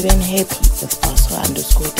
7. Nasiben happy with Basso underscore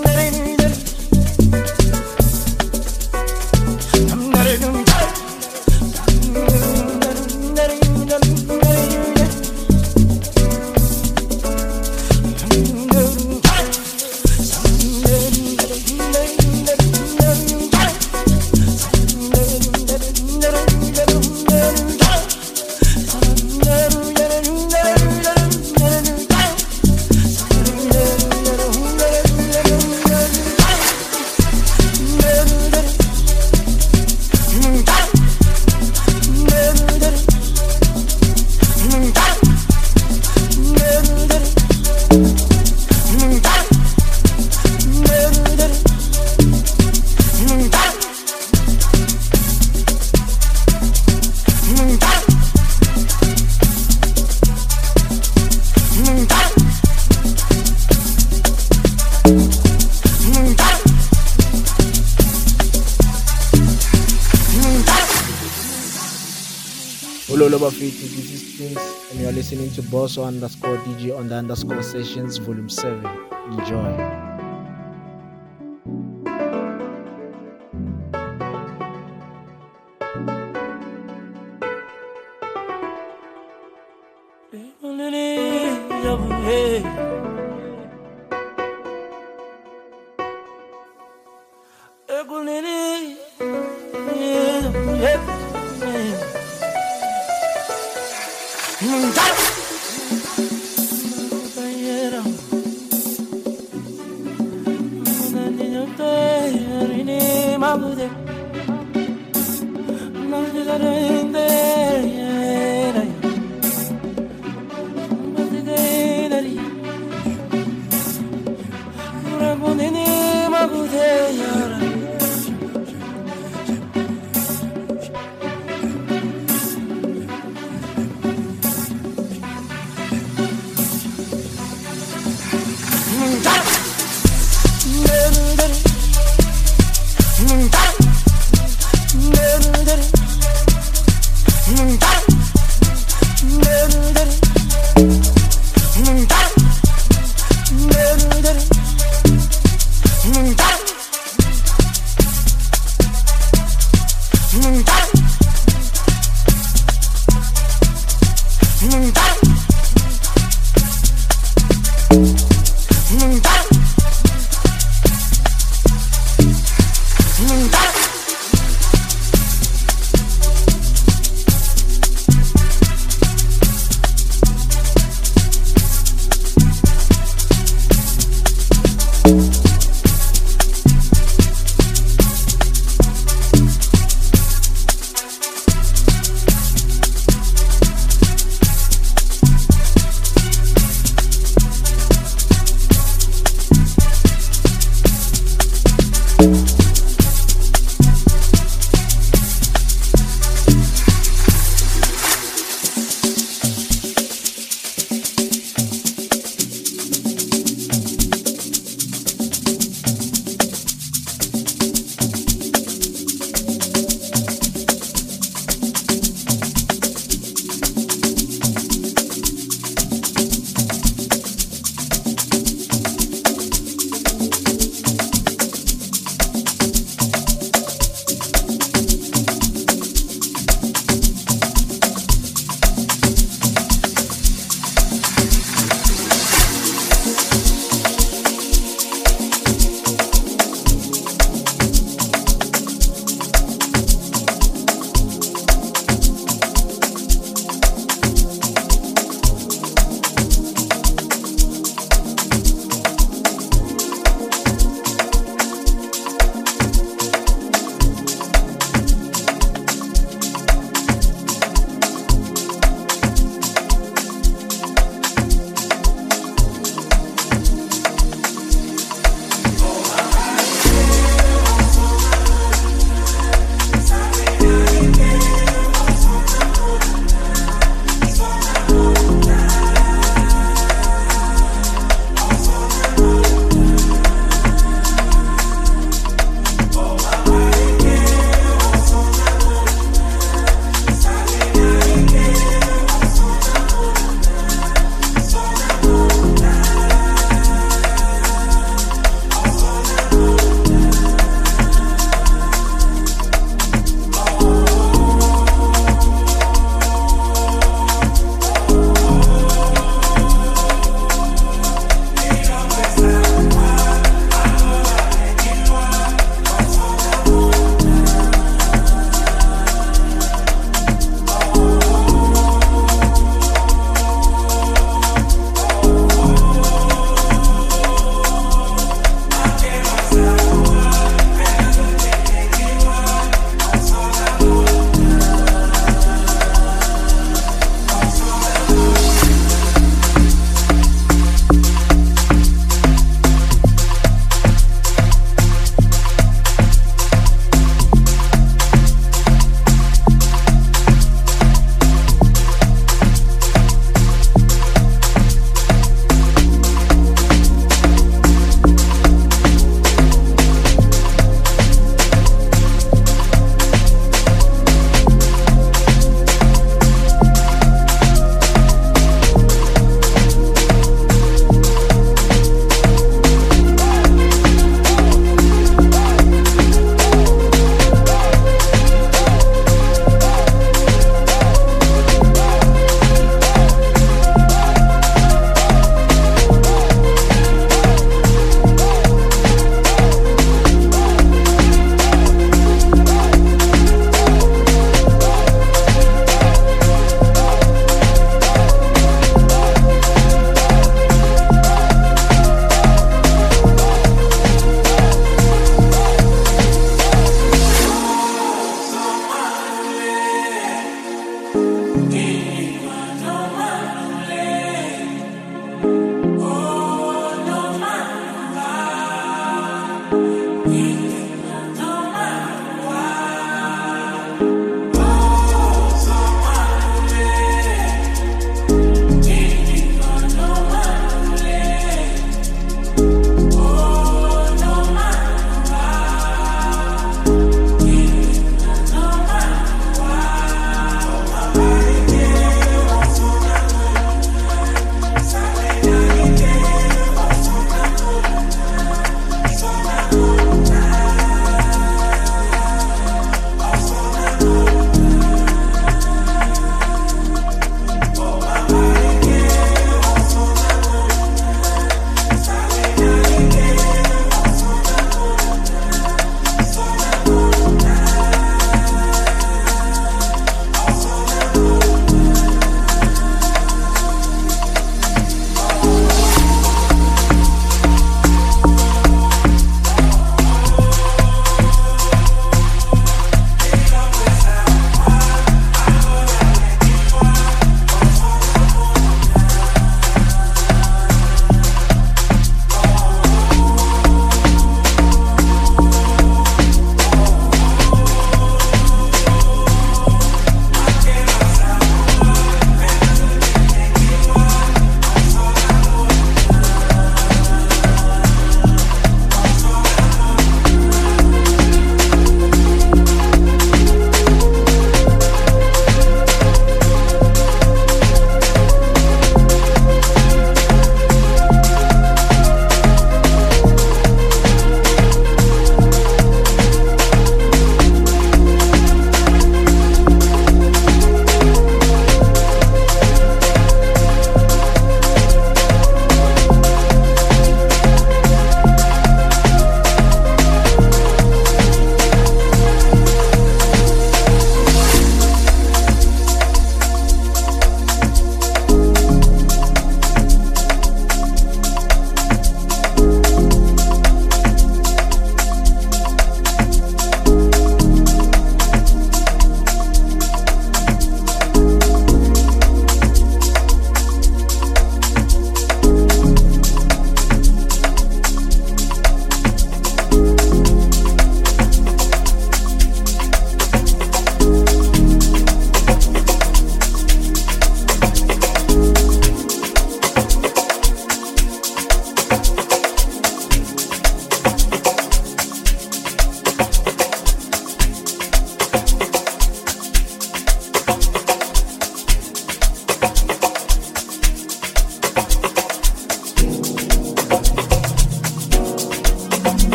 also underscore DJ on the underscore sessions volume 7. Enjoy.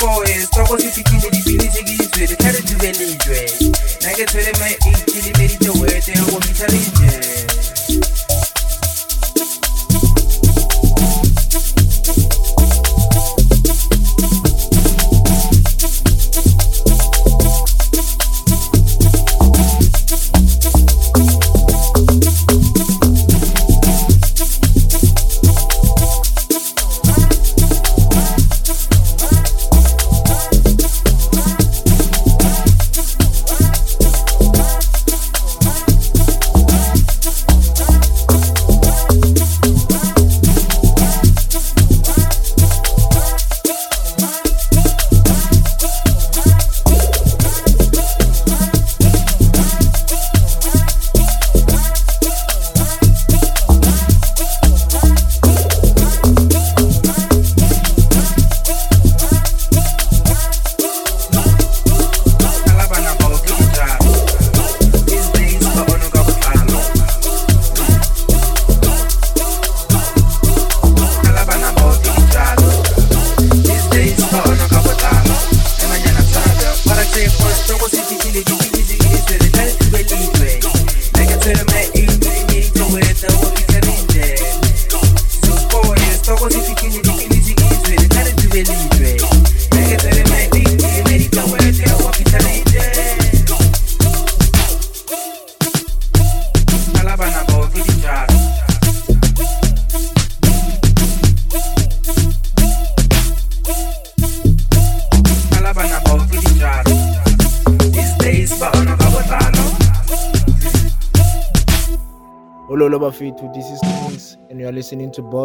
koe tswa go sefikile dipilisi ke ditswele tha re dubeledwe nna ke tshwere ma 18 meditewete go fitlha le ijee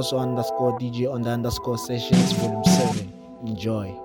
also underscore DJ on the underscore sessions volume 7. Enjoy.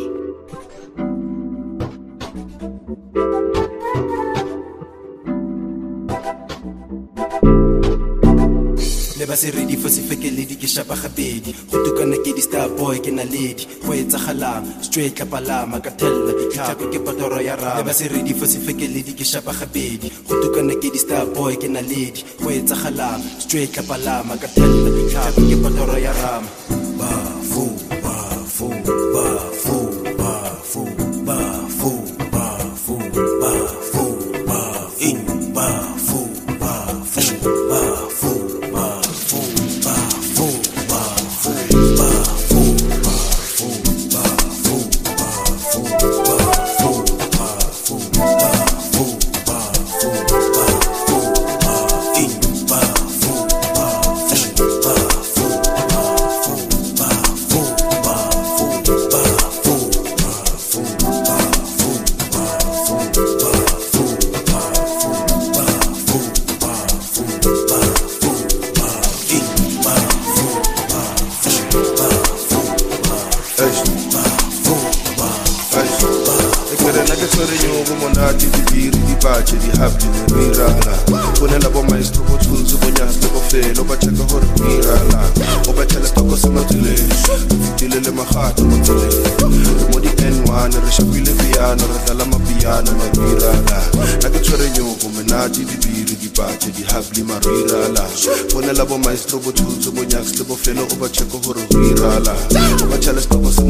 ba se ready for sefekeledi ke shapa gabedi go tukana ke di-star boy ke naledi go etsagalang straight tlapalama ka tella ditlhako ke patoro ya rama. Ba se ready for sefekeledi ke shapa gabedi go tukana ke di-star boy ke naledi go etsagalang straight tlapalama ka tella ditlhako ke patoro ya rama. Bafo bafo bafo chalice to bo tshutsu bo nyaks le bofelo o ba cheko gore go irala. O ba chalice to bo se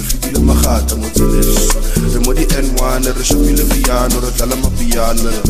fitile magata re mo di n1 re shopile piano re mapiano re